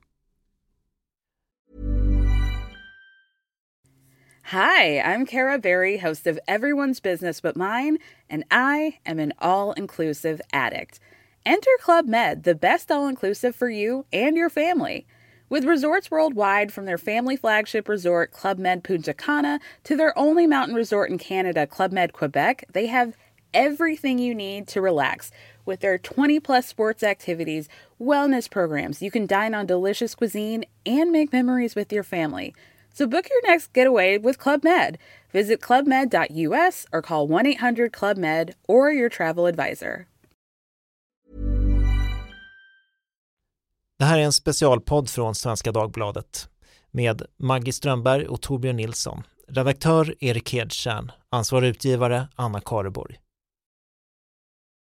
Hi, I'm Kara Berry, host of Everyone's Business But Mine, and I am an all inclusive addict. Enter Club Med, the best all inclusive for you and your family. With resorts worldwide, from their family flagship resort, Club Med Punta Cana, to their only mountain resort in Canada, Club Med Quebec, they have everything you need to relax. With their 20 plus sports activities, wellness programs, you can dine on delicious cuisine and make memories with your family. So book your next getaway with Club Med. Visit clubmed.us or call 1 800 Club Med or your travel advisor. Det här är en specialpodd från Svenska Dagbladet med Maggie Strömberg och Torbjörn Nilsson. Redaktör Erik Hedtjärn, ansvarig utgivare Anna Kareborg.